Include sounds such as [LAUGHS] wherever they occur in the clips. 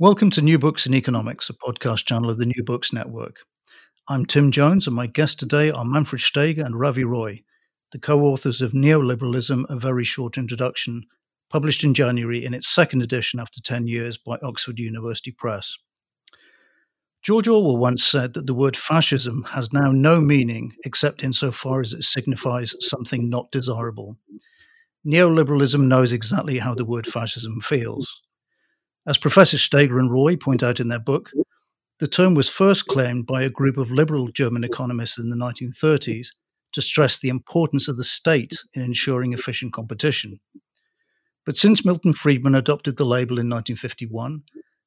Welcome to New Books in Economics, a podcast channel of the New Books Network. I'm Tim Jones, and my guests today are Manfred Steger and Ravi Roy, the co authors of Neoliberalism A Very Short Introduction, published in January in its second edition after 10 years by Oxford University Press. George Orwell once said that the word fascism has now no meaning except insofar as it signifies something not desirable. Neoliberalism knows exactly how the word fascism feels. As Professor Steger and Roy point out in their book, the term was first claimed by a group of liberal German economists in the 1930s to stress the importance of the state in ensuring efficient competition. But since Milton Friedman adopted the label in 1951,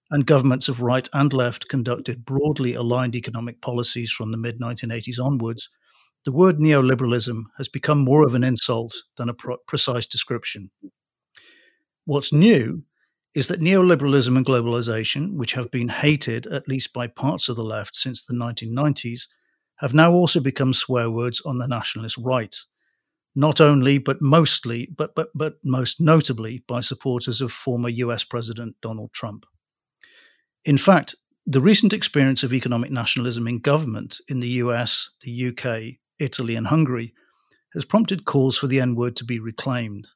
and governments of right and left conducted broadly aligned economic policies from the mid 1980s onwards, the word neoliberalism has become more of an insult than a pro- precise description. What's new is that neoliberalism and globalization, which have been hated at least by parts of the left since the 1990s, have now also become swear words on the nationalist right. Not only, but mostly, but, but, but most notably by supporters of former US President Donald Trump. In fact, the recent experience of economic nationalism in government in the US, the UK, Italy, and Hungary has prompted calls for the N word to be reclaimed.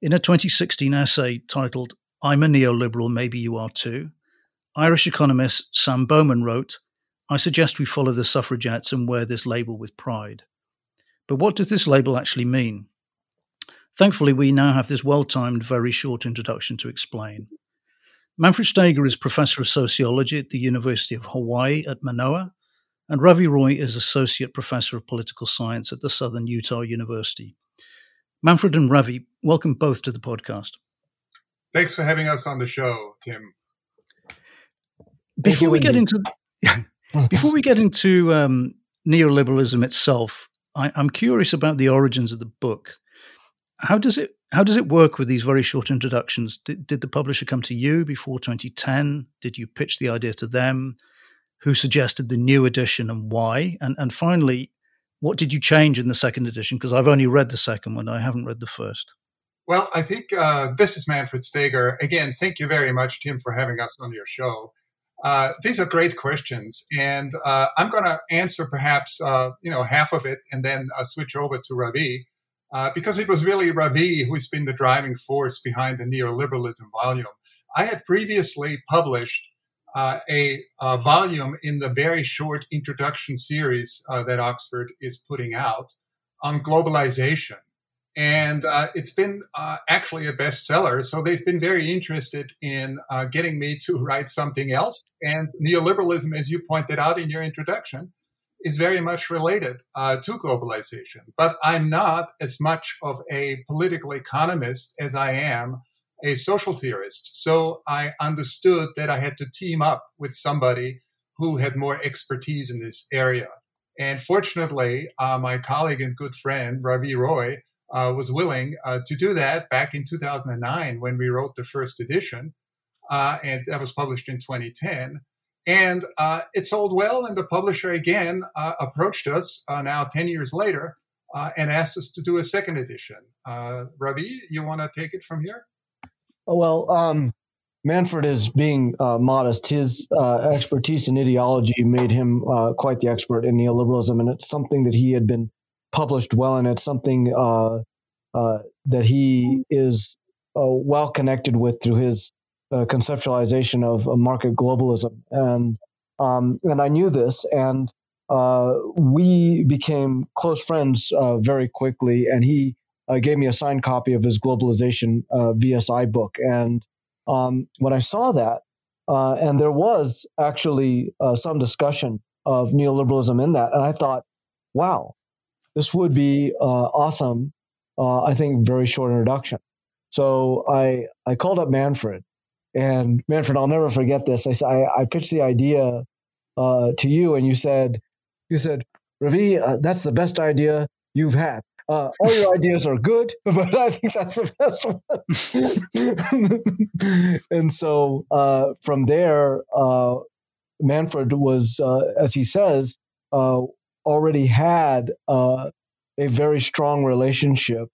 In a 2016 essay titled I'm a neoliberal, maybe you are too. Irish economist Sam Bowman wrote, I suggest we follow the suffragettes and wear this label with pride. But what does this label actually mean? Thankfully, we now have this well timed, very short introduction to explain. Manfred Steger is professor of sociology at the University of Hawaii at Manoa, and Ravi Roy is associate professor of political science at the Southern Utah University. Manfred and Ravi, welcome both to the podcast. Thanks for having us on the show, Tim. Before we get into [LAUGHS] before we get into um, neoliberalism itself, I, I'm curious about the origins of the book. How does it how does it work with these very short introductions? Did, did the publisher come to you before 2010? Did you pitch the idea to them? Who suggested the new edition and why? And and finally, what did you change in the second edition? Because I've only read the second one, I haven't read the first. Well, I think uh, this is Manfred Steger. Again, thank you very much, Tim, for having us on your show. Uh, these are great questions, and uh, I'm going to answer perhaps uh, you know half of it, and then uh, switch over to Ravi, uh, because it was really Ravi who's been the driving force behind the neoliberalism volume. I had previously published a, a, volume in the very short introduction series that Oxford is putting out on globalization and uh, it's been uh, actually a bestseller. So they've been very interested in uh, getting me to [LAUGHS] write something else. And neoliberalism, as you pointed out in your introduction, is very much related uh, to globalization. But I'm not as much of a political economist as I am a social theorist. So I understood that I had to team up with somebody who had more expertise in this area. And fortunately, uh, my colleague and good friend, Ravi Roy, uh, was willing uh, to do that back in 2009 when we wrote the first edition, uh, and that was published in 2010. And uh, it sold well, and the publisher again uh, approached us uh, now 10 years later and asked us to do a second edition. Ravi, you want to take it from here? Well, um, Manfred is being modest. His expertise in ideology made him quite the expert in neoliberalism, and it's something that he had been published well, and it's something uh, uh, that he is uh, well connected with through his uh, conceptualization of market globalism. And um, and I knew this, and uh, we became close friends uh, very quickly. And he gave me a signed copy of his globalization VSI book. And um, when I saw that, and there was actually some discussion of neoliberalism in that, and I thought, wow, this would be uh, awesome. Uh, I think very short introduction. So I I called up Manfred, and Manfred, I'll never forget this. I I, I pitched the idea uh, to you, and you said you said Ravi, uh, that's the best idea you've had. Uh, all your ideas are good, [LAUGHS] but I think that's the best one. [LAUGHS] and so uh, from there, uh, Manfred was, uh, as he says, uh, already had uh, a very strong relationship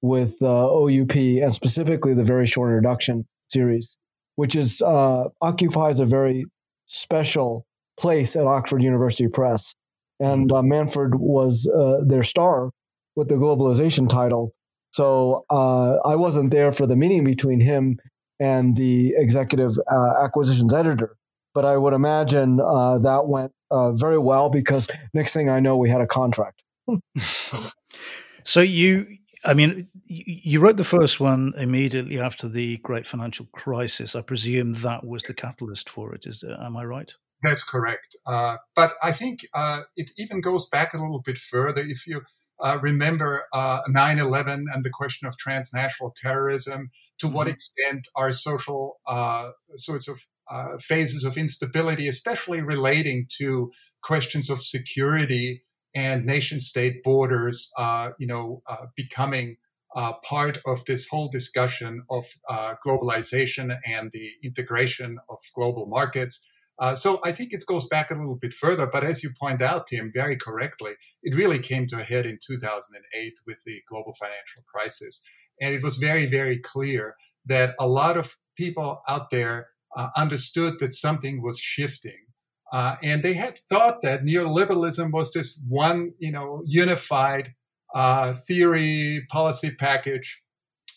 with OUP and specifically the Very Short Introduction series, which is occupies a very special place at Oxford University Press. And Manfred was their star with the globalization title. So uh, I wasn't there for the meeting between him and the executive uh, acquisitions editor, but I would imagine uh, that went uh, very well because next thing I know, we had a contract. So you, I mean, you wrote the first one immediately after the great financial crisis. I presume that was the catalyst for it. Is am I right? That's correct. Uh, but I think uh, it even goes back a little bit further. If you uh, remember uh, 9-11 and the question of transnational terrorism to what mm-hmm. extent are social uh, sorts of uh, phases of instability especially relating to questions of security and nation state borders uh, you know uh, becoming part of this whole discussion of globalization and the integration of global markets uh, so I think it goes back a little bit further, but as you point out, Tim, very correctly, it really came to a head in 2008 with the global financial crisis. And it was very, very clear that a lot of people out there uh, understood that something was shifting. Uh, and they had thought that neoliberalism was this one, you know, unified uh, theory, policy package.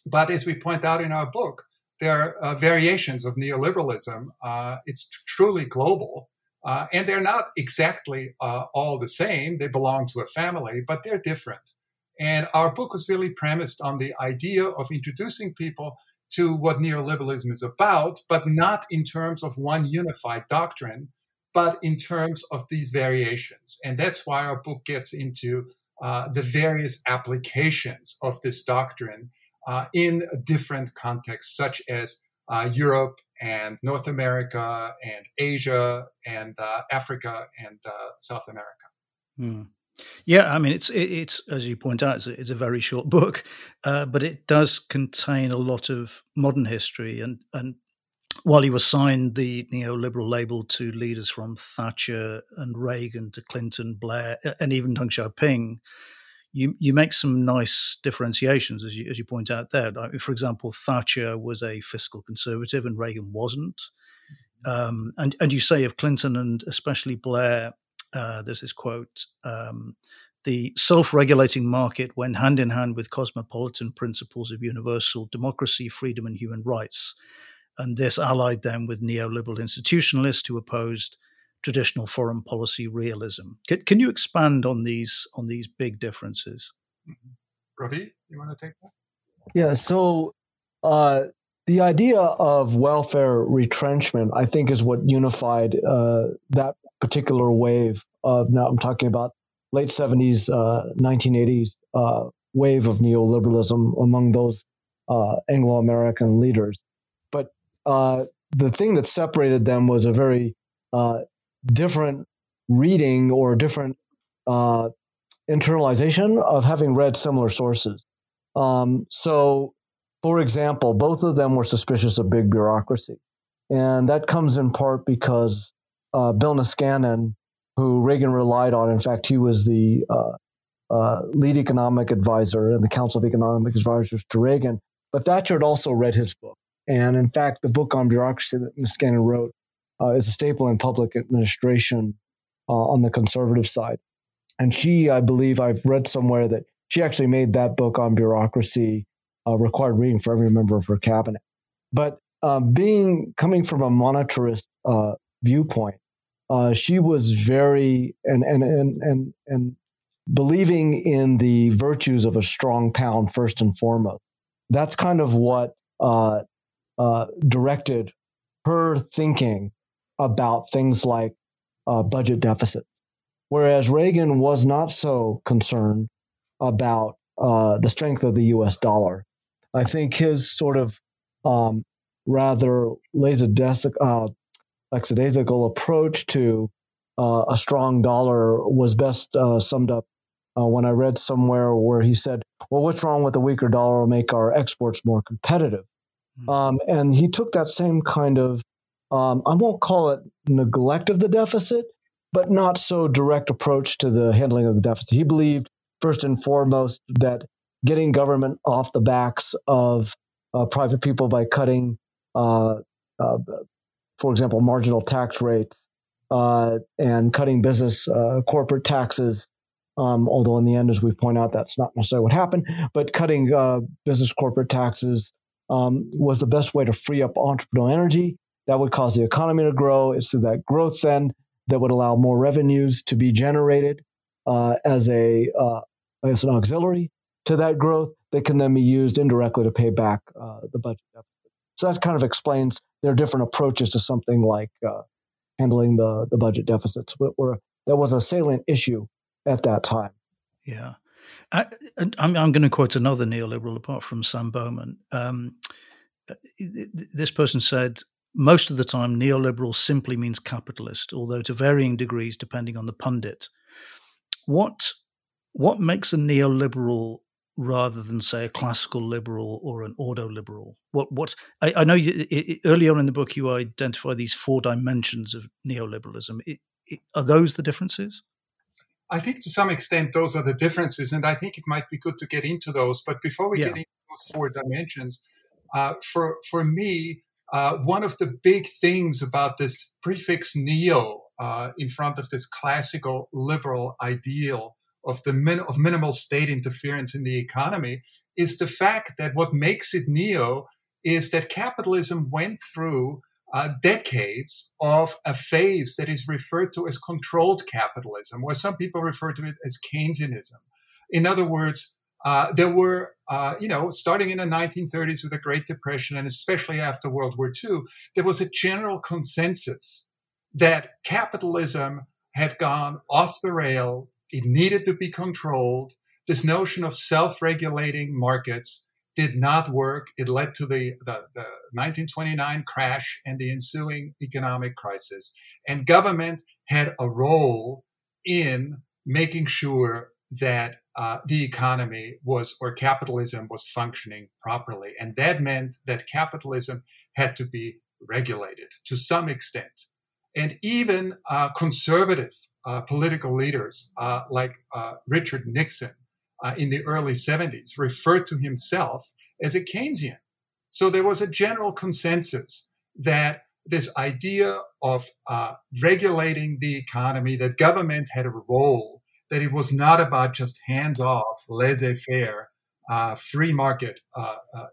But as we point out in our book, there are uh, variations of neoliberalism. Uh, it's truly global. And they're not exactly all the same. They belong to a family, but they're different. And our book was really premised on the idea of introducing people to what neoliberalism is about, but not in terms of one unified doctrine, but in terms of these variations. And that's why our book gets into uh, the various applications of this doctrine uh, in different contexts, such as uh, Europe and North America and Asia and uh, Africa and uh, South America. Hmm. Yeah, I mean, it's it's as you point out, it's a, it's a very short book, uh, but it does contain a lot of modern history. And and while he was signed the neoliberal label to leaders from Thatcher and Reagan to Clinton, Blair, and even Deng Xiaoping, you you make some nice differentiations as you as you point out there. for example, Thatcher was a fiscal conservative and Reagan wasn't. Um, and and you say of Clinton and especially Blair, uh, there's this quote: um, "The self-regulating market went hand in hand with cosmopolitan principles of universal democracy, freedom, and human rights." And this allied them with neoliberal institutionalists who opposed traditional foreign policy realism. Can, can you expand on these on these big differences? Mm-hmm. Ravi, you want to take that? Yeah. So uh, the idea of welfare retrenchment, I think, is what unified uh, that particular wave of. Now I'm talking about late 70s, uh, 1980s uh, wave of neoliberalism among those uh, Anglo American leaders. Uh, the thing that separated them was a very uh, different reading or different uh, internalization of having read similar sources. Um, so, for example, both of them were suspicious of big bureaucracy. And that comes in part because uh, Bill Niskanen, who Reagan relied on, in fact, he was the uh, uh, lead economic advisor in the Council of Economic Advisors to Reagan. But Thatcher had also read his book. And in fact, the book on bureaucracy that Niskanen wrote uh, is a staple in public administration uh, on the conservative side. And she, I believe, I've read somewhere that she actually made that book on bureaucracy uh, required reading for every member of her cabinet. But uh, being coming from a monetarist uh, viewpoint, uh, she was very and and and and and believing in the virtues of a strong pound first and foremost. That's kind of what directed her thinking about things like uh, budget deficits. Whereas Reagan was not so concerned about uh, the strength of the US dollar. I think his sort of um, rather lackadaisical, uh, approach to uh, a strong dollar was best uh, summed up uh, when I read somewhere where he said, "Well, what's wrong with a weaker dollar will make our exports more competitive?" Mm-hmm. Um, and he took that same kind of, um, I won't call it neglect of the deficit, but not so direct approach to the handling of the deficit. He believed first and foremost that getting government off the backs of uh, private people by cutting, uh, uh, for example, marginal tax rates uh, and cutting business uh, corporate taxes. Um, although in the end, as we point out, that's not necessarily what happened. But cutting uh, business corporate taxes um, was the best way to free up entrepreneurial energy. That would cause the economy to grow. It's through that growth then that would allow more revenues to be generated as a as an auxiliary to that growth that can then be used indirectly to pay back uh, the budget deficit. So that kind of explains their different approaches to something like uh, handling the, the budget deficits, but were, that was a salient issue at that time. Yeah. I, am I'm going to quote another neoliberal apart from Sam Bowman. Um, this person said, most of the time, neoliberal simply means capitalist, although to varying degrees depending on the pundit. What what makes a neoliberal rather than say a classical liberal or an ordo liberal? What what I, I know you, it, earlier in the book you identify these four dimensions of neoliberalism. It, it, are those the differences? I think to some extent those are the differences, and I think it might be good to get into those. But before we yeah. get into those four dimensions, uh, for for me, uh, one of the big things about this prefix neo uh, in front of this classical liberal ideal of the min- of minimal state interference in the economy is the fact that what makes it neo is that capitalism went through uh, decades of a phase that is referred to as controlled capitalism, or some people refer to it as Keynesianism. In other words, uh, there were, uh, you know, starting in the 1930s with the Great Depression and especially after World War II, there was a general consensus that capitalism had gone off the rail it needed to be controlled. This notion of self regulating markets did not work. It led to the, the, the, 1929 crash and the ensuing economic crisis. And government had a role in making sure that uh, the economy was, or capitalism was functioning properly. And that meant that capitalism had to be regulated to some extent. And even uh, conservative uh, political leaders uh, like uh, Richard Nixon uh, in the early 70s referred to himself as a Keynesian. So there was a general consensus that this idea of uh, regulating the economy, that government had a role, that it was not about just hands off, laissez faire, free market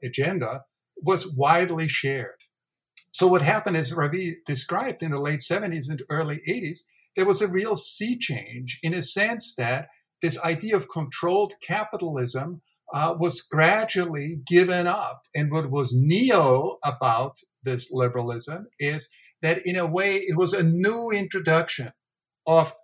agenda, was widely shared. So what happened, as Ravi described in the late 70s and early 80s, there was a real sea change in a sense that this idea of controlled capitalism uh, was gradually given up. And what was neo about this liberalism is that in a way it was a new introduction of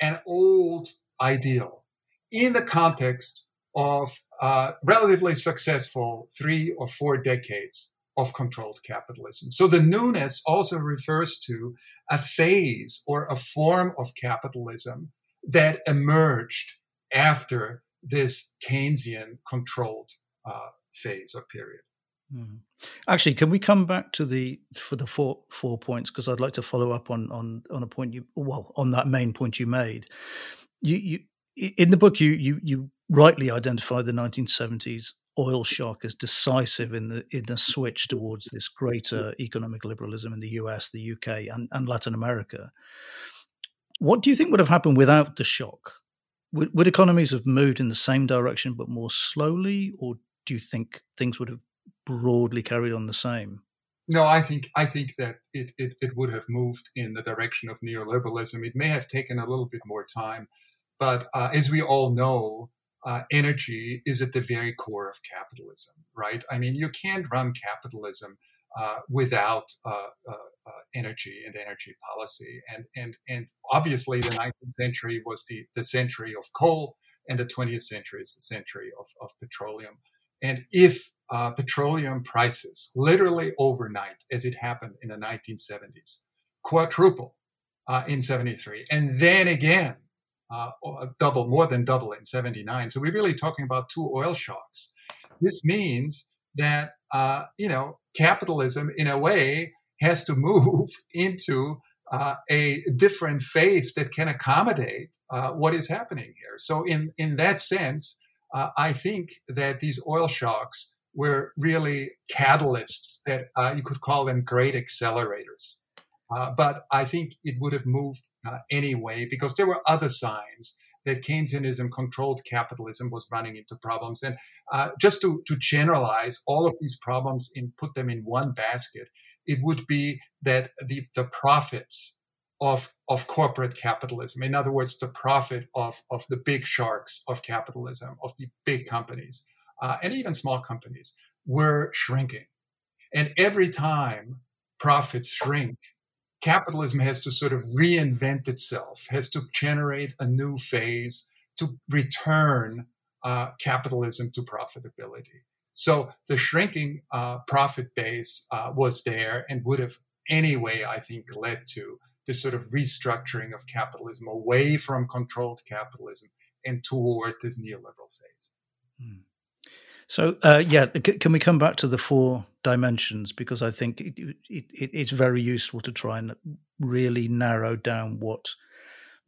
an old ideal in the context of uh, relatively successful three or four decades of controlled capitalism. So the newness also refers to a phase or a form of capitalism that emerged after this Keynesian controlled uh, phase or period. Mm. Actually, can we come back to the for the four four points because I'd like to follow up on on on a point you well on that main point you made. You you in the book you you you rightly identify the 1970s oil shock as decisive in the in the switch towards this greater economic liberalism in the US, the UK, and, and Latin America. What do you think would have happened without the shock? Would, would economies have moved in the same direction but more slowly, or do you think things would have broadly carried on the same? No, I think I think that it, it, it would have moved in the direction of neoliberalism. It may have taken a little bit more time, but uh, as we all know, uh, energy is at the very core of capitalism, right? I mean, you can't run capitalism uh, without uh, uh, uh energy and energy policy. And, and, and obviously, the 19th century was the, the century of coal, and the 20th century is the century of, of petroleum. And if uh, petroleum prices literally overnight, as it happened in the 1970s, quadruple uh, in 73, and then again double, more than double in 79. So we're really talking about two oil shocks. This means that, uh, you know, capitalism in a way has to [LAUGHS] move into uh, a different phase that can accommodate uh, what is happening here. So in, in that sense, uh, I think that these oil shocks were really catalysts that uh, you could call them great accelerators. Uh, but I think it would have moved uh, anyway because there were other signs that Keynesianism controlled capitalism was running into problems. And uh, just to, to generalize all of these problems and put them in one basket, it would be that the, the profits of, of corporate capitalism, in other words, the profit of, of the big sharks of capitalism, of the big companies, uh, and even small companies, were shrinking. And every time profits shrink, capitalism has to sort of reinvent itself, has to generate a new phase to return uh, capitalism to profitability. So the shrinking uh, profit base uh, was there and would have anyway, I think, led to this sort of restructuring of capitalism away from controlled capitalism and toward this neoliberal phase. Hmm. So, uh, yeah, c- can we come back to the four dimensions? Because I think it, it, it's very useful to try and really narrow down what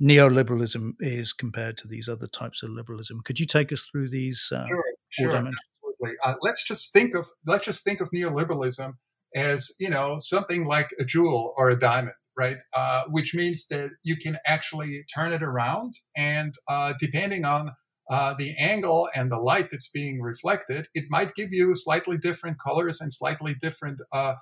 neoliberalism is compared to these other types of liberalism. Could you take us through these uh, sure, sure, dimensions? Absolutely. Uh, let's just think of let's just think of neoliberalism as you know something like a jewel or a diamond right? Uh, which means that you can actually turn it around, and uh, depending on uh, the angle and the light that's being reflected, it might give you slightly different colors and slightly different uh,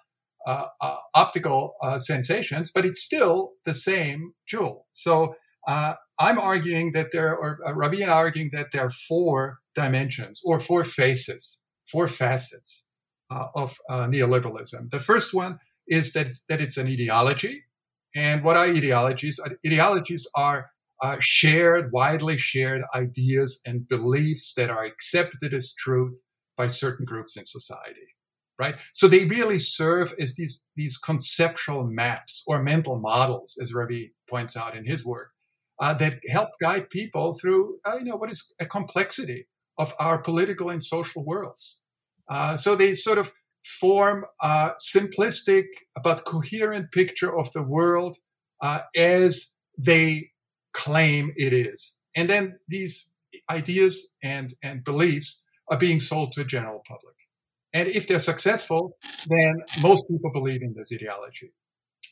uh, uh optical uh, sensations, but it's still the same jewel. So uh, I'm arguing that there, or and I are arguing that there are four dimensions or four faces, four facets of neoliberalism. The first one is that it's, that it's an ideology. And what are ideologies? Ideologies are uh, shared, widely shared ideas and beliefs that are accepted as truth by certain groups in society, right? So they really serve as these, these conceptual maps or mental models, as Ravi points out in his work, uh, that help guide people through, uh, you know, what is a complexity of our political and social worlds. Uh, so they sort of form a simplistic but coherent picture of the world uh, as they claim it is. And then these ideas and, and beliefs are being sold to the general public. And if they're successful, then most people believe in this ideology.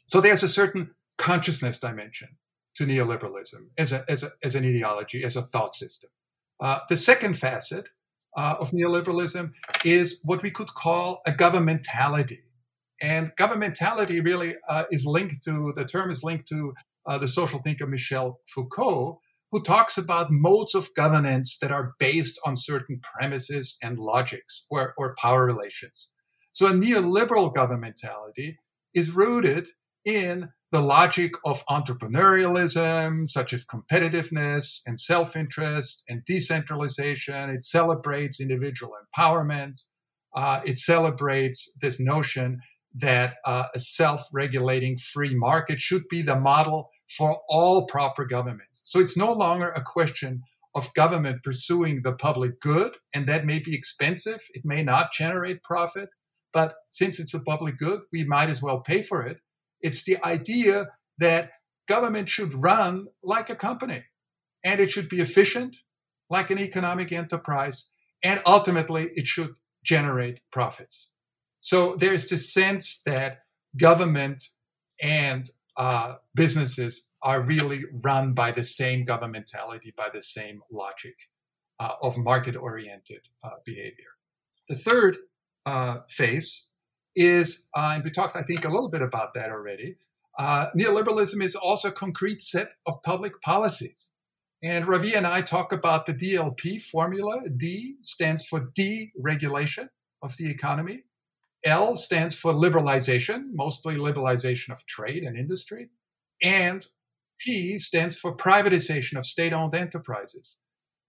So there's a certain consciousness dimension to neoliberalism as, a, as, a, as an ideology, as a thought system. Uh, the second facet uh, of neoliberalism is what we could call a governmentality. And governmentality really uh, is linked to, the term is linked to uh, the social thinker Michel Foucault, who talks about modes of governance that are based on certain premises and logics or, or power relations. So a neoliberal governmentality is rooted in the logic of entrepreneurialism, such as competitiveness and self interest and decentralization. It celebrates individual empowerment. Uh, it celebrates this notion that uh, a self regulating free market should be the model for all proper government. So it's no longer a question of government pursuing the public good, and that may be expensive. It may not generate profit, but since it's a public good, we might as well pay for it. It's the idea that government should run like a company and it should be efficient like an economic enterprise, and ultimately it should generate profits. So there's this sense that government and uh, businesses are really run by the same governmentality, by the same logic uh, of market oriented uh, behavior. The third uh, phase is, uh, and we talked, I think, a little bit about that already. Uh, neoliberalism is also a concrete set of public policies. And Ravi and I talk about the DLP formula. D stands for deregulation of the economy. L stands for liberalization, mostly liberalization of trade and industry. And P stands for privatization of state owned enterprises.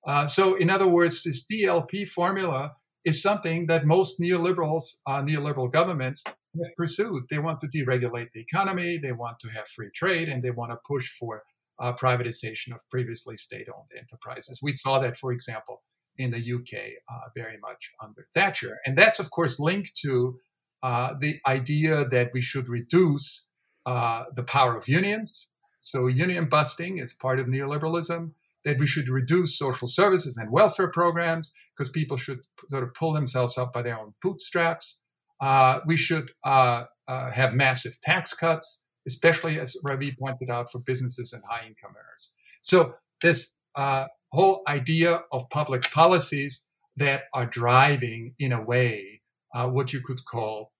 Uh, so, in other words, this DLP formula is something that most neoliberals, uh, neoliberal governments have pursued. They want to deregulate the economy, they want to have free trade, and they want to push for uh, privatization of previously state-owned enterprises. We saw that, for example, in the UK uh, very much under Thatcher, and that's of course linked to uh, the idea that we should reduce uh, the power of unions. So union busting is part of neoliberalism that we should reduce social services and welfare programs because people should sort of pull themselves up by their own bootstraps. Uh, we should uh, uh, have massive tax cuts, especially as Ravi pointed out for businesses and high income earners. So this uh, whole idea of public policies that are driving, in a way, uh, what you could call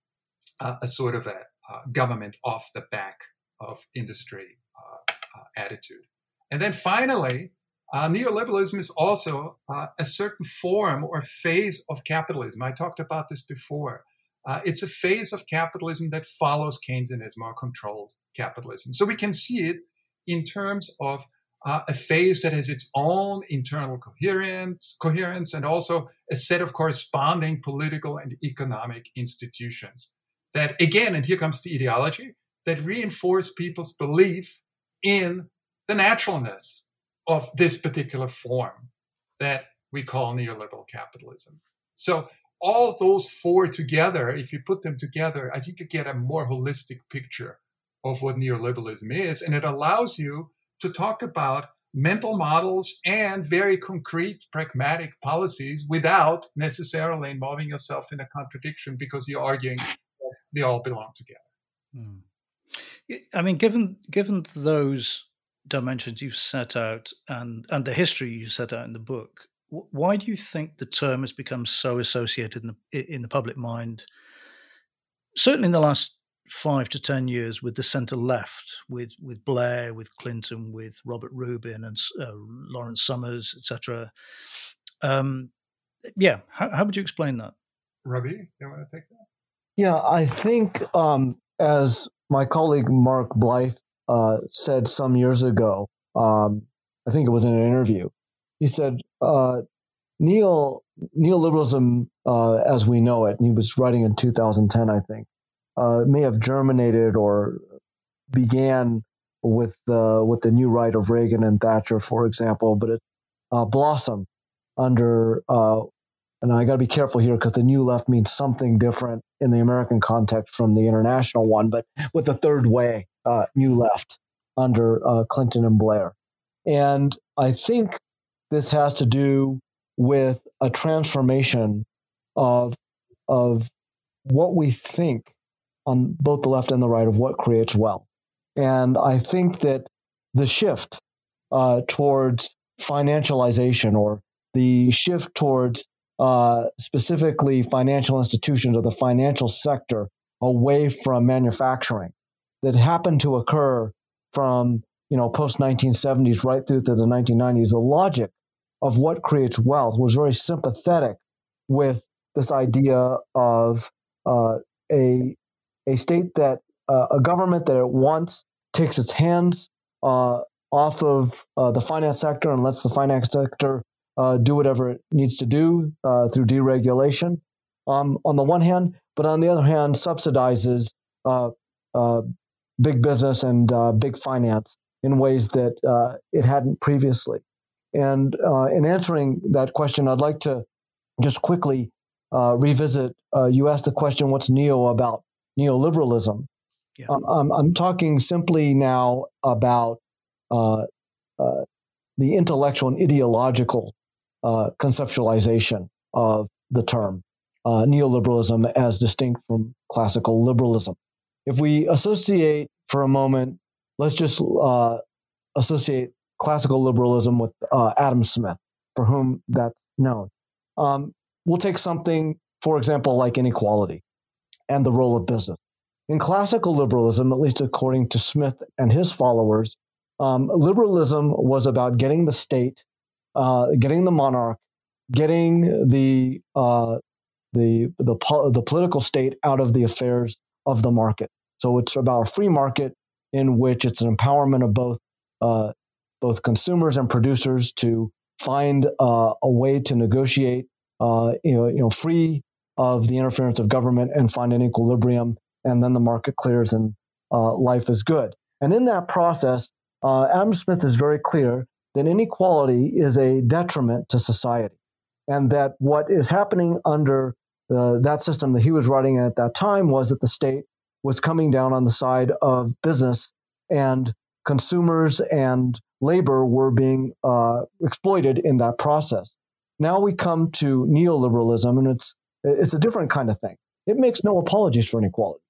uh, a sort of a government off the back of industry attitude. And then finally, uh, neoliberalism is also uh, a certain form or phase of capitalism. I talked about this before. Uh, it's a phase of capitalism that follows Keynesianism or controlled capitalism. So we can see it in terms of uh, a phase that has its own internal coherence, coherence and also a set of corresponding political and economic institutions that, again, and here comes the ideology, that reinforce people's belief in the naturalness of this particular form that we call neoliberal capitalism. So all those four together, if you put them together, I think you get a more holistic picture of what neoliberalism is. And it allows you to talk about mental models and very concrete, pragmatic policies without necessarily involving yourself in a contradiction because you're arguing that they all belong together. Hmm. I mean, given given those dimensions you've set out and and the history you set out in the book, why do you think the term has become so associated in the in the public mind? Certainly in the last five to ten years, with the centre left, with with Blair, with Clinton, with Robert Rubin and uh, Lawrence Summers, etc. Um, yeah, how, how would you explain that? Ravi, you want to take that? Yeah, I think um, as my colleague Mark Blyth uh, said some years ago. Um, I think it was in an interview. He said uh, neo neoliberalism, uh, as we know it, and he was writing in 2010, I think, uh, may have germinated or began with the with the new right of Reagan and Thatcher, for example, but it uh, blossomed under. Uh, and I got to be careful here because the new left means something different in the American context from the international one, but with the third way, uh, new left under uh, Clinton and Blair. And I think this has to do with a transformation of, of what we think on both the left and the right of what creates wealth. And I think that the shift uh, towards financialization or the shift towards uh, specifically financial institutions or the financial sector away from manufacturing that happened to occur from you know post 1970s right through to the 1990s the logic of what creates wealth was very sympathetic with this idea of uh, a a state that uh, a government that at once takes its hands uh, off of uh, the finance sector and lets the finance sector uh, do whatever it needs to do uh, through deregulation um, on the one hand, but on the other hand subsidizes big business and uh, big finance in ways that uh, it hadn't previously. And uh, in answering that question, I'd like to just quickly uh, revisit. Uh, you asked the question, "What's neo about neoliberalism?" Yeah. Um, I'm, I'm, talking simply now about uh, the intellectual and ideological conceptualization of the term neoliberalism as distinct from classical liberalism if we associate for a moment, let's just uh, associate classical liberalism with uh, Adam Smith, for whom that's known. Um, we'll take something, for example, like inequality and the role of business. In classical liberalism, at least according to Smith and his followers, um, liberalism was about getting the state, uh, getting the monarch, getting the uh, the the, po- the political state out of the affairs of the market. So it's about a free market in which it's an empowerment of both uh, both consumers and producers to find uh, a way to negotiate uh, you know, you know, free of the interference of government and find an equilibrium, and then the market clears and uh, life is good. And in that process, uh, Adam Smith is very clear that inequality is a detriment to society, and that what is happening under uh, that system that he was writing at that time was that the state was coming down on the side of business and consumers and labor were being uh, exploited in that process. Now we come to neoliberalism, and it's it's a different kind of thing. It makes no apologies for inequality.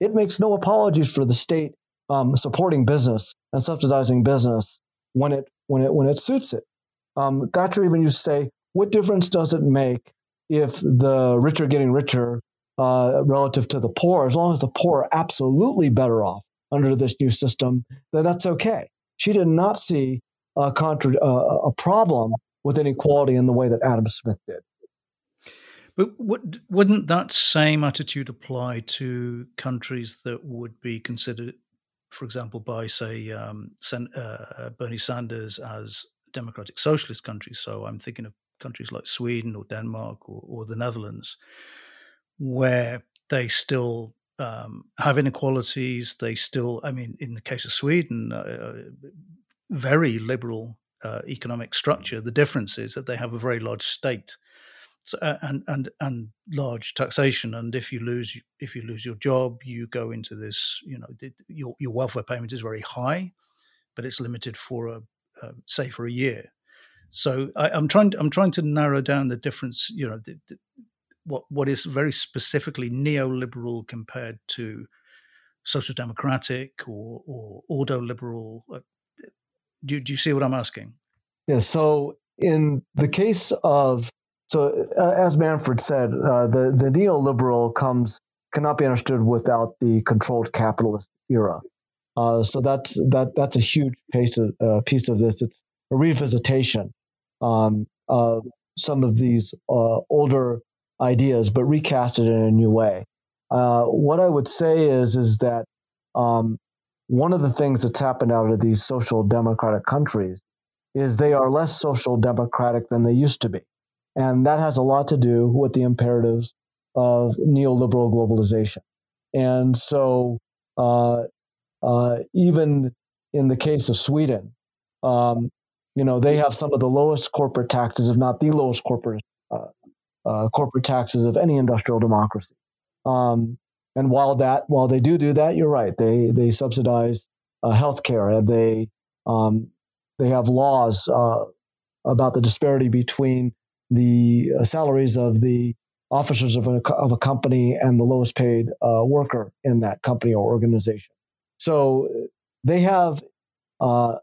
It makes no apologies for the state um, supporting business and subsidizing business when it when it when it suits it. Um, Thatcher even used to say, "What difference does it make if the rich are getting richer uh, relative to the poor? As long as the poor are absolutely better off under this new system, then that's okay." She did not see a, contra- uh, a problem with inequality in the way that Adam Smith did. But would, wouldn't that same attitude apply to countries that would be considered, for example, by, say, um, uh, Bernie Sanders as democratic socialist countries? So I'm thinking of countries like Sweden or Denmark or, or the Netherlands, where they still um, have inequalities. They still, I mean, in the case of Sweden, uh, uh very liberal uh, economic structure. The difference is that they have a very large state uh, and and and large taxation. And if you lose if you lose your job, you go into this. You know, your your welfare payment is very high, but it's limited for a uh, say for a year. So I, am trying to, I'm trying to narrow down the difference. You know, the, the, what what is very specifically neoliberal compared to social democratic or or ordo liberal. Uh, do, do you see what I'm asking? Yeah. So in the case of so uh, as Manfred said, uh, the the neoliberal comes cannot be understood without the controlled capitalist era. Uh, so that's that that's a huge piece of uh, piece of this. It's a revisitation um, of some of these uh, older ideas, but recasted in a new way. Uh, what I would say is is that um, one of the things that's happened out of these social democratic countries is they are less social democratic than they used to be. And that has a lot to do with the imperatives of neoliberal globalization. And so, uh, uh, even in the case of Sweden, um, you know, they have some of the lowest corporate taxes, if not the lowest corporate uh, uh corporate taxes of any industrial democracy. Um, and while that, while they do do that, you're right. They they subsidize uh, healthcare, and they um, they have laws uh, about the disparity between the uh, salaries of the officers of a, of a company and the lowest paid uh, worker in that company or organization. So they have uh,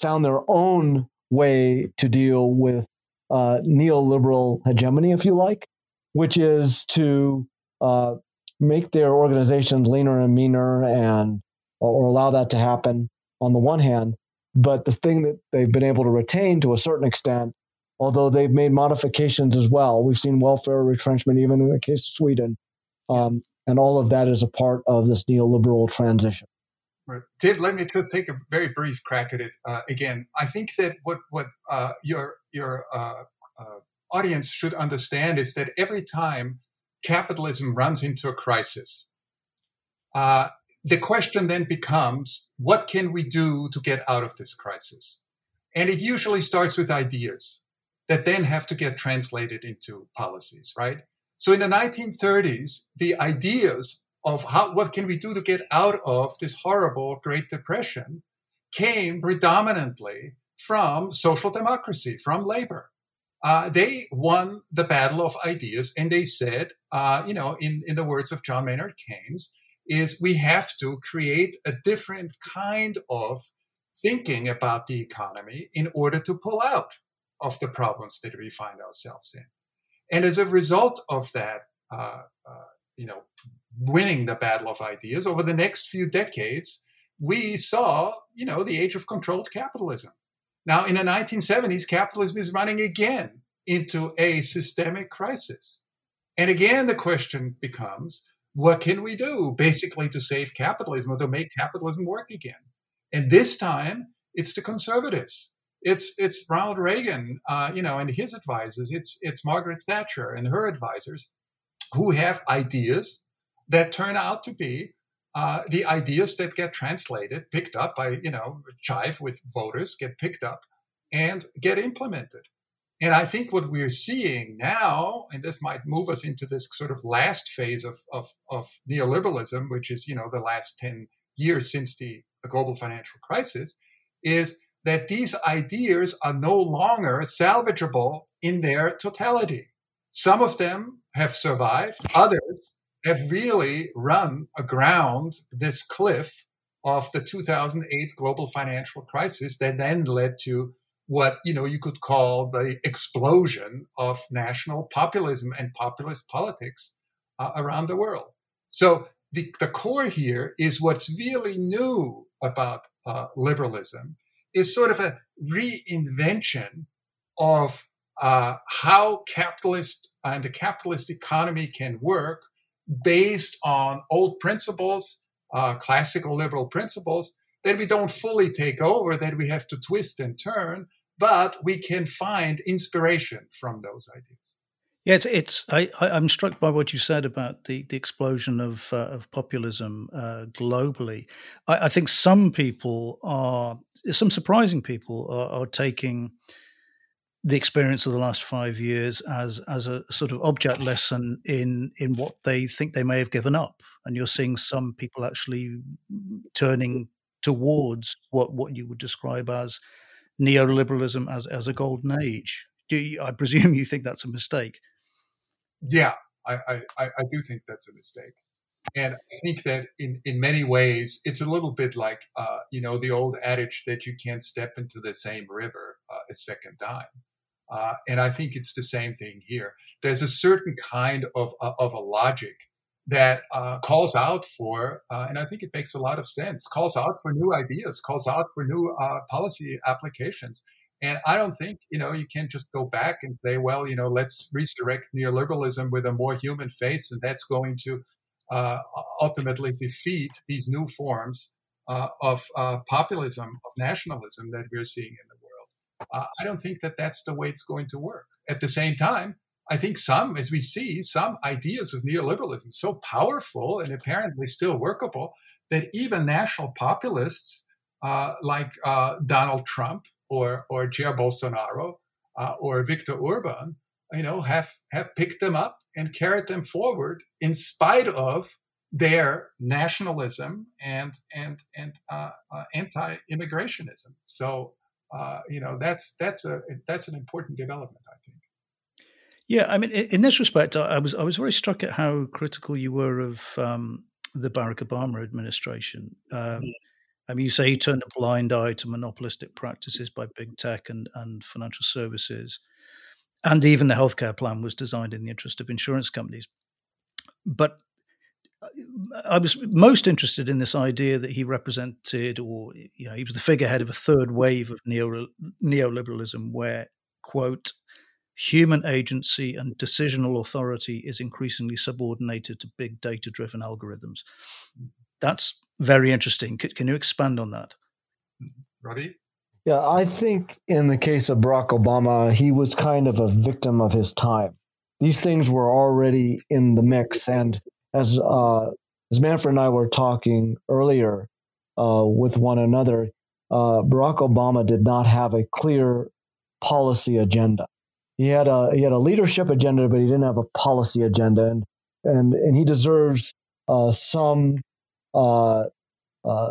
found their own way to deal with uh, neoliberal hegemony, if you like, which is to uh, make their organizations leaner and meaner and or allow that to happen on the one hand. But the thing that they've been able to retain to a certain extent, although they've made modifications as well, we've seen welfare retrenchment even in the case of Sweden. Um, and all of that is a part of this neoliberal transition. Right. Let me just take a very brief crack at it uh, again. I think that what what uh, your your uh, uh audience should understand is that every time capitalism runs into a crisis, uh, the question then becomes what can we do to get out of this crisis? And it usually starts with ideas that then have to get translated into policies, right? So in the 1930s, the ideas of how, what can we do to get out of this horrible Great Depression came predominantly from social democracy, from labor uh, they won the battle of ideas and they said, uh, you know, in, in the words of John Maynard Keynes, is we have to create a different kind of thinking about the economy in order to pull out of the problems that we find ourselves in. And as a result of that, uh, uh you know, winning the battle of ideas over the next few decades, we saw, you know, the age of controlled capitalism. Now, in the 1970s, capitalism is running again into a systemic crisis. And again, the question becomes what can we do basically to save capitalism or to make capitalism work again? And this time, it's the conservatives it's it's Ronald Reagan, uh, you know, and his advisors. It's it's Margaret Thatcher and her advisors, who have ideas that turn out to be uh, the ideas that get translated, picked up by you know, chive with voters, get picked up and get implemented. And I think what we're seeing now, and this might move us into this sort of last phase of, of, of neoliberalism, which is, you know, the last 10 years since the, the global financial crisis, is that these ideas are no longer salvageable in their totality. Some of them have survived, others have really run aground this cliff of the 2008 global financial crisis that then led to what you know you could call the explosion of national populism and populist politics uh, around the world. So the, the core here is what's really new about uh, liberalism is sort of a reinvention of uh, how capitalist and the capitalist economy can work based on old principles, uh, classical liberal principles that we don't fully take over, that we have to twist and turn, but we can find inspiration from those ideas. Yeah, it's, it's I, am struck by what you said about the, the explosion of, uh, of populism uh, globally. I, I, think some people are, some surprising people are, are, taking the experience of the last five years as as a sort of object lesson in in what they think they may have given up, and you're seeing some people actually turning towards what what you would describe as neoliberalism as as a golden age. Do you, I presume you think that's a mistake? Yeah, I, I, I do think that's a mistake. And I think that in, in many ways, it's a little bit like, uh, you know, the old adage that you can't step into the same river uh, a second time. Uh, and I think it's the same thing here. There's a certain kind of, uh, of a logic that uh, calls out for, uh, and I think it makes a lot of sense, calls out for new ideas, calls out for new policy applications. And I don't think, you know, you can just go back and say, well, you know, let's resurrect neoliberalism with a more human face, and that's going to uh, ultimately defeat these new forms uh, of uh, populism, of nationalism that we're seeing in the world. I don't think that that's the way it's going to work. At the same time, I think some, as we see, some ideas of neoliberalism so powerful and apparently still workable that even national populists uh, like uh, Donald Trump or or Jair Bolsonaro uh, or Viktor Orban, you know, have have picked them up and carried them forward in spite of their nationalism and and and uh, uh, anti-immigrationism. So uh, you know that's that's a that's an important development, I think. Yeah, I mean, in this respect, I was I was very struck at how critical you were of um, the Barack Obama administration. Um, mm-hmm. I mean, you say he mm. turned a blind eye to monopolistic practices by big tech and, and financial services, and even the healthcare plan was designed in the interest of insurance companies. But uh, I was most interested in this idea that he represented, or you know, he was the figurehead of a third wave of neo neoliberalism, where quote human agency and decisional authority is increasingly subordinated to big data driven algorithms. Mm. That's very interesting. Can you expand on that? Ravi? Yeah, I think in the case of Barack Obama, he was kind of a victim of his time. These things were already in the mix. And as, uh, as Manfred and I were talking earlier uh, with one another, uh, Barack Obama did not have a clear policy agenda he had a he had a leadership agenda, but he didn't have a policy agenda, and and and he deserves uh, some uh, uh,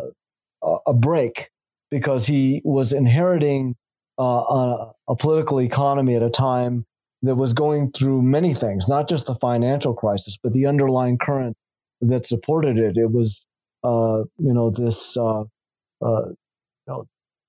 a break because he was inheriting uh, a, a, political economy at a time that was going through many things, not just the financial crisis, but the underlying current that supported it. It was uh, you know this uh, you know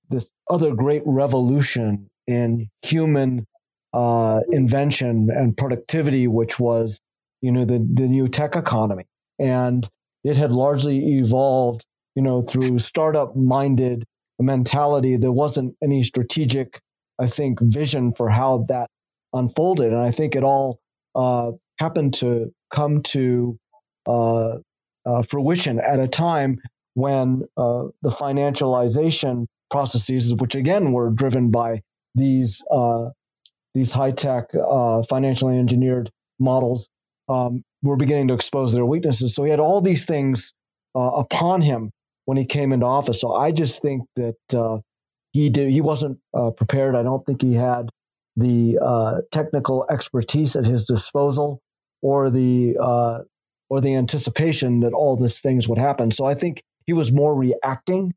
this other great revolution in human uh, invention and productivity, which was, you know, the, the new tech economy. And it had largely evolved, you know, through startup minded mentality. There wasn't any strategic, I think, vision for how that unfolded. And I think it all uh, happened to come to uh, uh, fruition at a time when uh, the financialization processes, which again were driven by these uh, these high tech, uh, financially engineered models, um, were beginning to expose their weaknesses. So he had all these things uh, upon him when he came into office. So I just think that uh, he did he wasn't uh, prepared. I don't think he had the uh, technical expertise at his disposal or the uh, or the anticipation that all these things would happen. So I think he was more reacting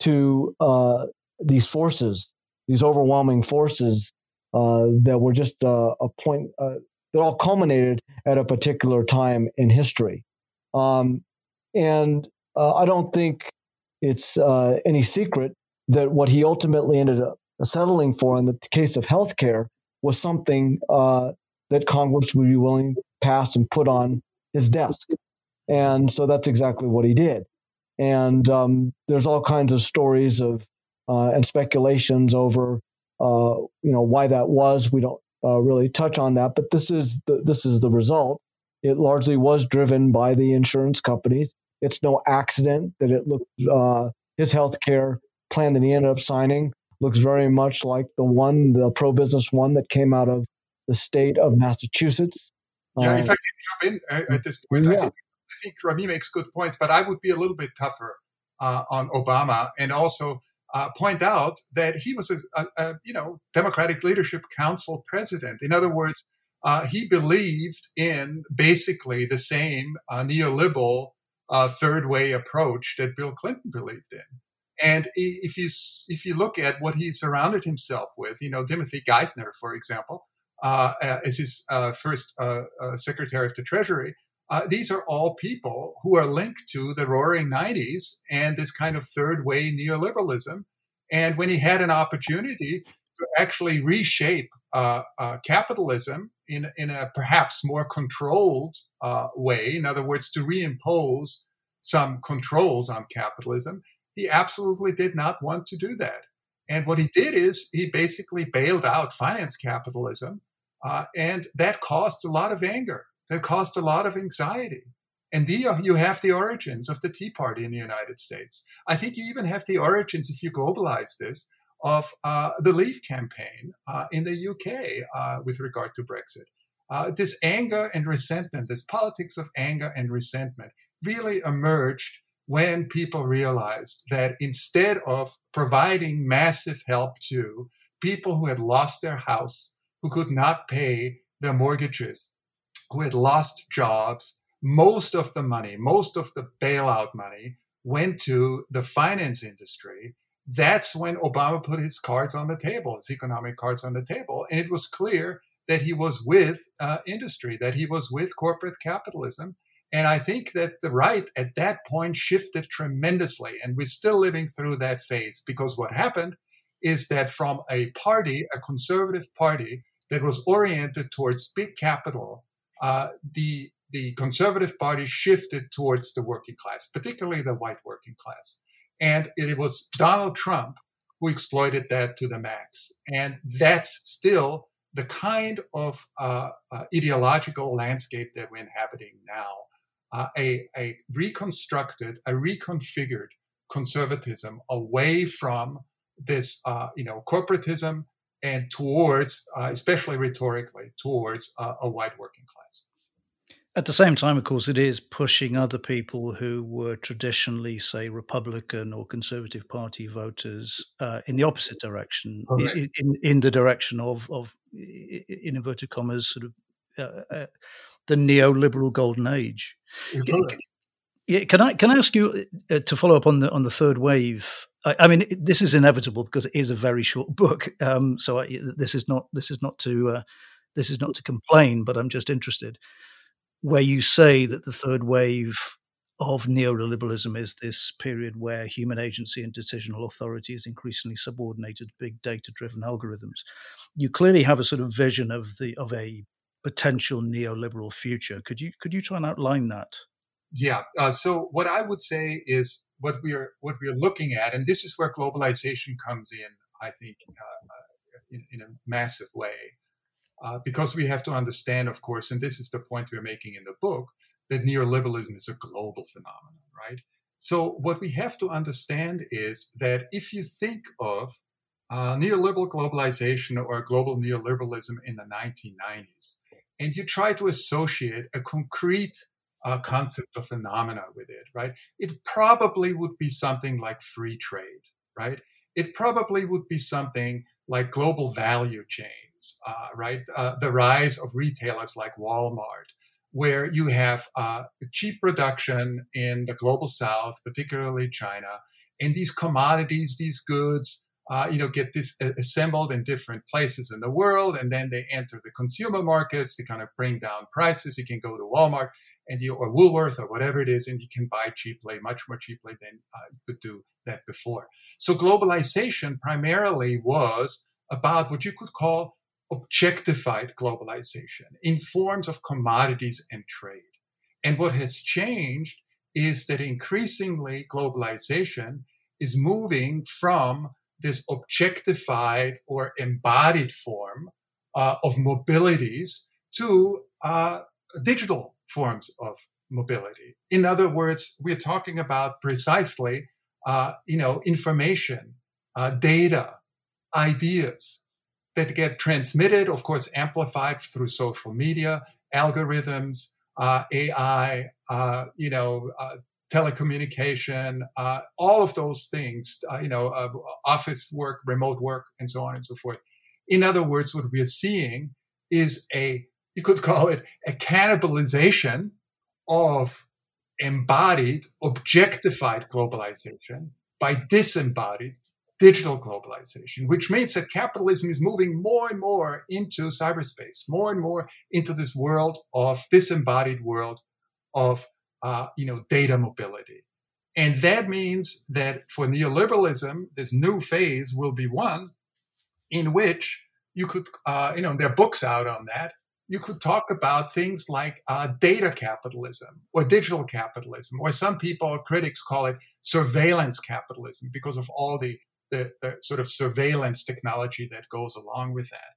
to uh, these forces, these overwhelming forces that were just a point that all culminated at a particular time in history. Um, and uh, I don't think it's uh, any secret that what he ultimately ended up settling for in the case of healthcare was something that Congress would be willing to pass and put on his desk. And so that's exactly what he did. And um, there's all kinds of stories of uh, and speculations over uh, you know why that was. We don't uh, really touch on that, but this is the, this is the result. It largely was driven by the insurance companies. It's no accident that it looked uh, his health care plan that he ended up signing looks very much like the one, the pro business one that came out of the state of Massachusetts. Yeah, if uh, I can jump in uh, at this point, yeah. I, think, I think Ravi makes good points, but I would be a little bit tougher uh, on Obama and also uh, point out that he was a, a, a, you know Democratic Leadership Council president. In other words, uh, he believed in basically the same uh, neoliberal third way approach that Bill Clinton believed in. And if you if you look at what he surrounded himself with, you know Timothy Geithner, for example, uh, as his uh, first uh, Secretary of the Treasury. Uh, these are all people who are linked to the roaring 90s and this kind of third way neoliberalism. And when he had an opportunity to actually reshape uh, uh, capitalism in, in a perhaps more controlled way, in other words, to reimpose some controls on capitalism, he absolutely did not want to do that. And what he did is he basically bailed out finance capitalism uh, and that caused a lot of anger. That caused a lot of anxiety. And the, you have the origins of the Tea Party in the United States. I think you even have the origins, if you globalize this, of uh, the Leave campaign uh, in the UK uh, with regard to Brexit. Uh, this anger and resentment, this politics of anger and resentment, really emerged when people realized that instead of providing massive help to people who had lost their house, who could not pay their mortgages, who had lost jobs. Most of the money, most of the bailout money went to the finance industry. That's when Obama put his cards on the table, his economic cards on the table. And it was clear that he was with uh, industry, that he was with corporate capitalism. And I think that the right at that point shifted tremendously. And we're still living through that phase because what happened is that from a party, a conservative party, that was oriented towards big capital, uh, the the Conservative Party shifted towards the working class, particularly the white working class, and it was Donald Trump who exploited that to the max, and that's still the kind of uh, uh, ideological landscape that we're inhabiting now. Uh, a, a reconstructed, a reconfigured conservatism away from this, uh, you know, corporatism and towards, uh, especially rhetorically, towards uh, a white working class. At the same time, of course, it is pushing other people who were traditionally, say, Republican or Conservative Party voters uh, in the opposite direction, in, in, in, the direction of, of, in inverted commas, sort of uh, uh, the neoliberal golden age. Yeah, can I can I ask you uh, to follow up on the on the third wave? I, mean, this is inevitable because it is a very short [LAUGHS] book. Um, so I, this is not this is not to uh, this is not to complain, but I'm just interested where you say that the third wave of neoliberalism is this period where human agency and decisional authority is increasingly subordinated to big data driven algorithms. You clearly have a sort of vision of the of a potential neoliberal future. Could you could you try and outline that? Yeah. Uh, so what I would say is what we are what we are looking at, and this is where globalization comes in. I think uh, uh, in, in, a massive way, uh, because we have to understand, of course, and this is the point we're making in the book, that neoliberalism is a global phenomenon, right? So, what we have to understand is that if you think of uh, neoliberal globalization or global neoliberalism in the 1990s, and you try to associate a concrete uh, concept of phenomena with it, right? It probably would be something like free trade, right? It probably would be something like global value chains, uh, right? Uh, the rise of retailers like Walmart, where you have uh, cheap production in the global south, particularly China, and these commodities, these goods, uh, you know, get this assembled in different places in the world, and then they enter the consumer markets to kind of bring down prices. You can go to Walmart and you or Woolworth or whatever it is, and you can buy cheaply, much more cheaply than uh, you could do that before. So globalization primarily was about what you could call objectified globalization in forms of commodities and trade. And what has changed is that increasingly globalization is moving from this objectified or embodied form uh, of mobilities to uh, digital forms of mobility. In other words, we're talking about precisely, uh, you know, information, uh, data, ideas that get transmitted, of course, amplified through social media, algorithms, uh, AI, uh, you know, uh, telecommunication, uh, all of those things, you know, office work, remote work, and so on and so forth. In other words, what we're seeing is a you could call it a cannibalization of embodied, objectified globalization by disembodied digital globalization, which means that capitalism is moving more and more into cyberspace, more and more into this world of disembodied world of uh, you know data mobility. And that means that for neoliberalism, this new phase will be one in which you could, uh, you know, there are books out on that, you could talk about things like uh, data capitalism or digital capitalism, or some people, critics call it surveillance capitalism because of all the, the, the, sort of surveillance technology that goes along with that.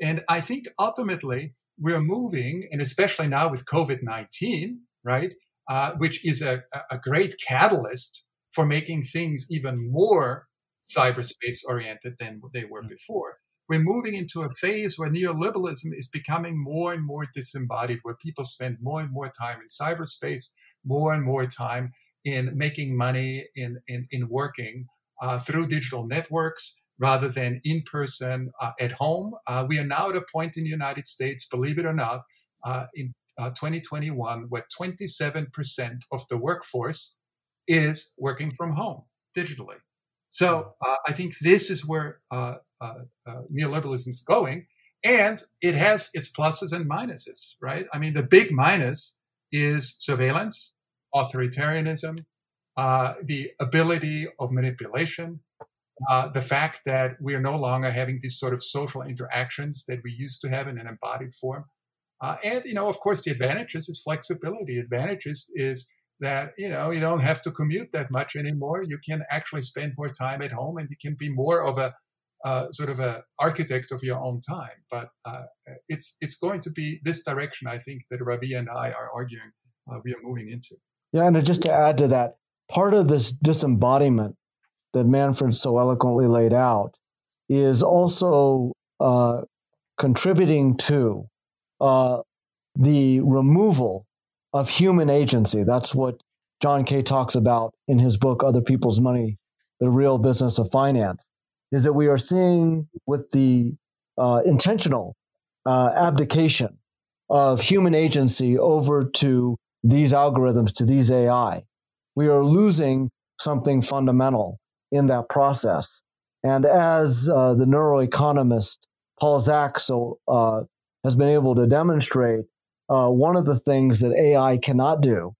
And I think ultimately we're moving, and especially now with COVID 19, right, uh, which is a, a great catalyst for making things even more cyberspace oriented than they were mm. before we're moving into a phase where neoliberalism is becoming more and more disembodied, where people spend more and more time in cyberspace, more and more time in making money, in, in, in working uh, through digital networks rather than in person uh, at home. Uh, we are now at a point in the United States, believe it or not, uh, in uh, 2021, where 27% of the workforce is working from home digitally. So hmm. uh, I think this is where uh, neoliberalism is going, and it has its pluses and minuses, right? I mean, the big minus is surveillance, authoritarianism, uh, the ability of manipulation, uh, the fact that we are no longer having these sort of social interactions that we used to have in an embodied form. Uh, and, you know, of course, the advantages is flexibility. Advantages is that you know you don't have to commute that much anymore you can actually spend more time at home and you can be more of a uh, sort of a architect of your own time but uh, it's it's going to be this direction i think that ravi and i are arguing uh, we are moving into yeah and just to add to that part of this disembodiment that manfred so eloquently laid out is also uh, contributing to uh, the removal of human agency. That's what John Kay talks about in his book, Other People's Money, The Real Business of Finance, is that we are seeing with the uh, intentional uh, abdication of human agency over to these algorithms, to these AI. We are losing something fundamental in that process. And as uh, the neuroeconomist Paul Zak so, uh, has been able to demonstrate, uh, one of the things that AI cannot do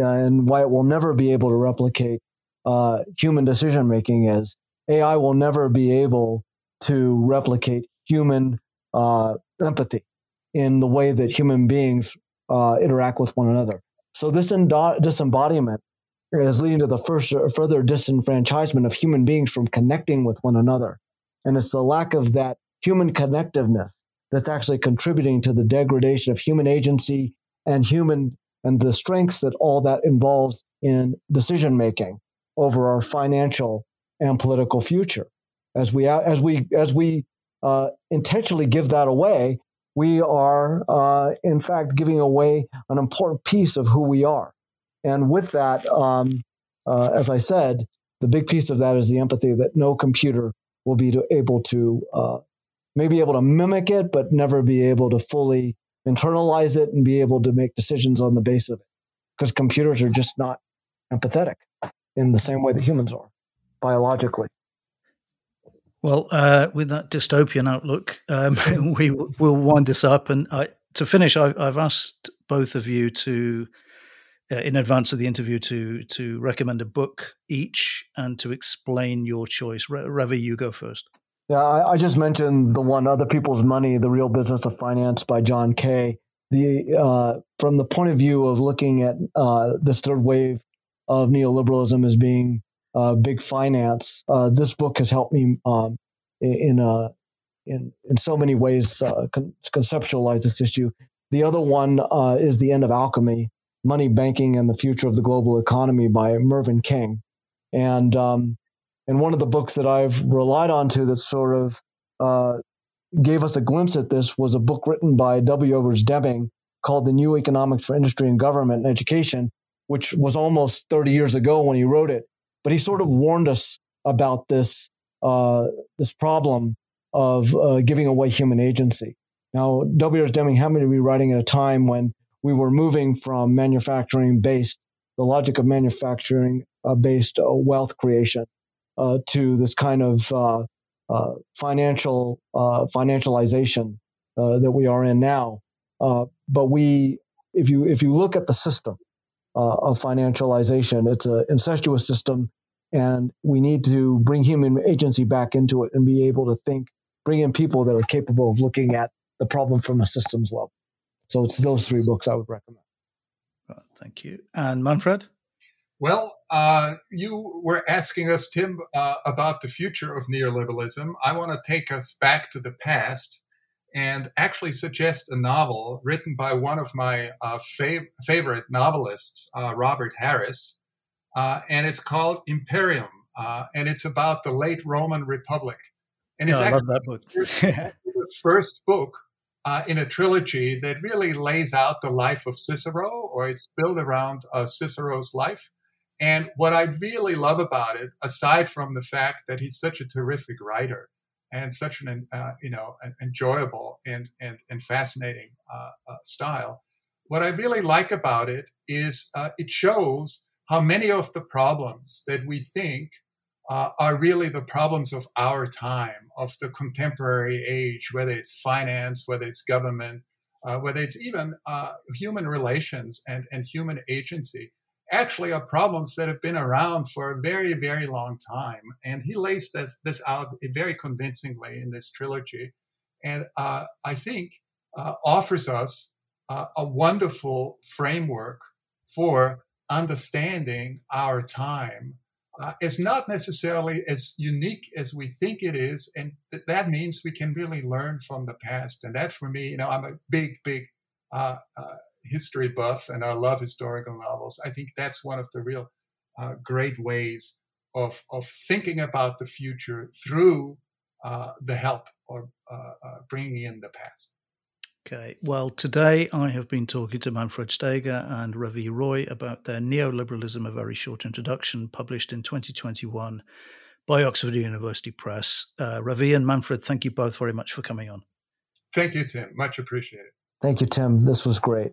uh, and why it will never be able to replicate human decision making is AI will never be able to replicate human uh, empathy in the way that human beings uh, interact with one another. So this endo- disembodiment is leading to the first further disenfranchisement of human beings from connecting with one another. And it's the lack of that human connectiveness that's actually contributing to the degradation of human agency and human and the strengths that all that involves in decision making over our financial and political future. As we as we as we uh, intentionally give that away, we are uh, in fact giving away an important piece of who we are. And with that, um, uh, as I said, the big piece of that is the empathy that no computer will be to, able to uh, maybe able to mimic it, but never be able to fully internalize it and be able to make decisions on the base of it. Because computers are just not empathetic in the same way that humans are biologically. Well, uh, with that dystopian outlook, um, [LAUGHS] we will wind this up. And I, to finish, I, have asked both of you to, uh, in advance of the interview, to to recommend a book each and to explain your choice. Ravi, you go first. Yeah, I, I, just mentioned the one "Other People's Money: The Real Business of Finance" by John Kay. The uh, from the point of view of looking at uh, this third wave of neoliberalism as being uh, big finance, uh, this book has helped me um, in uh, in in so many ways uh, con- conceptualize this issue. The other one is "The End of Alchemy: Money, Banking, and the Future of the Global Economy" by Mervyn King, and um, and one of the books that I've relied on to that sort of uh, gave us a glimpse at this was a book written by W. Edwards Deming called The New Economics for Industry and Government and Education, which was almost 30 years ago when he wrote it. But he sort of warned us about this, uh, this problem of uh, giving away human agency. Now, W. Edwards Deming happened to be writing at a time when we were moving from manufacturing based, the logic of manufacturing uh, based uh, wealth creation uh, to this kind of uh, uh, financial uh, financialization uh, that we are in now. but we, if you if you look at the system of financialization, it's an incestuous system, and we need to bring human agency back into it and be able to think, bring in people that are capable of looking at the problem from a systems level. So it's those three books I would recommend. thank you. And Manfred? Well, uh, you were asking us, Tim, uh, about the future of neoliberalism. I want to take us back to the past and actually suggest a novel written by one of my uh, fav- favorite novelists, uh, Robert Harris. Uh, and it's called Imperium. Uh, and it's about the late Roman Republic. And it's yeah, actually [LAUGHS] the first book uh, in a trilogy that really lays out the life of Cicero, or it's built around uh, Cicero's life. And what I really love about it, aside from the fact that he's such a terrific writer and such an uh, you know an enjoyable and and, and fascinating uh, style, what I really like about it is uh, it shows how many of the problems that we think uh, are really the problems of our time, of the contemporary age, whether it's finance, whether it's government, uh, whether it's even human relations and, and human agency actually are problems that have been around for a very, very long time. And he lays this, this out very convincingly in this trilogy. And uh, I think uh, offers us uh, a wonderful framework for understanding our time. Uh, it's not necessarily as unique as we think it is, and th- that means we can really learn from the past. And that, for me, you know, I'm a big, big uh, uh, history buff and I love historical novels, I think that's one of the real uh, great ways of, of thinking about the future through uh, the help or uh, bringing in the past. Okay. Well, today I have been talking to Manfred Steger and Ravi Roy about their Neoliberalism, a very short introduction, published in 2021 by Oxford University Press. Uh, Ravi and Manfred, thank you both very much for coming on. Thank you, Tim. Much appreciated. Thank you, Tim. This was great.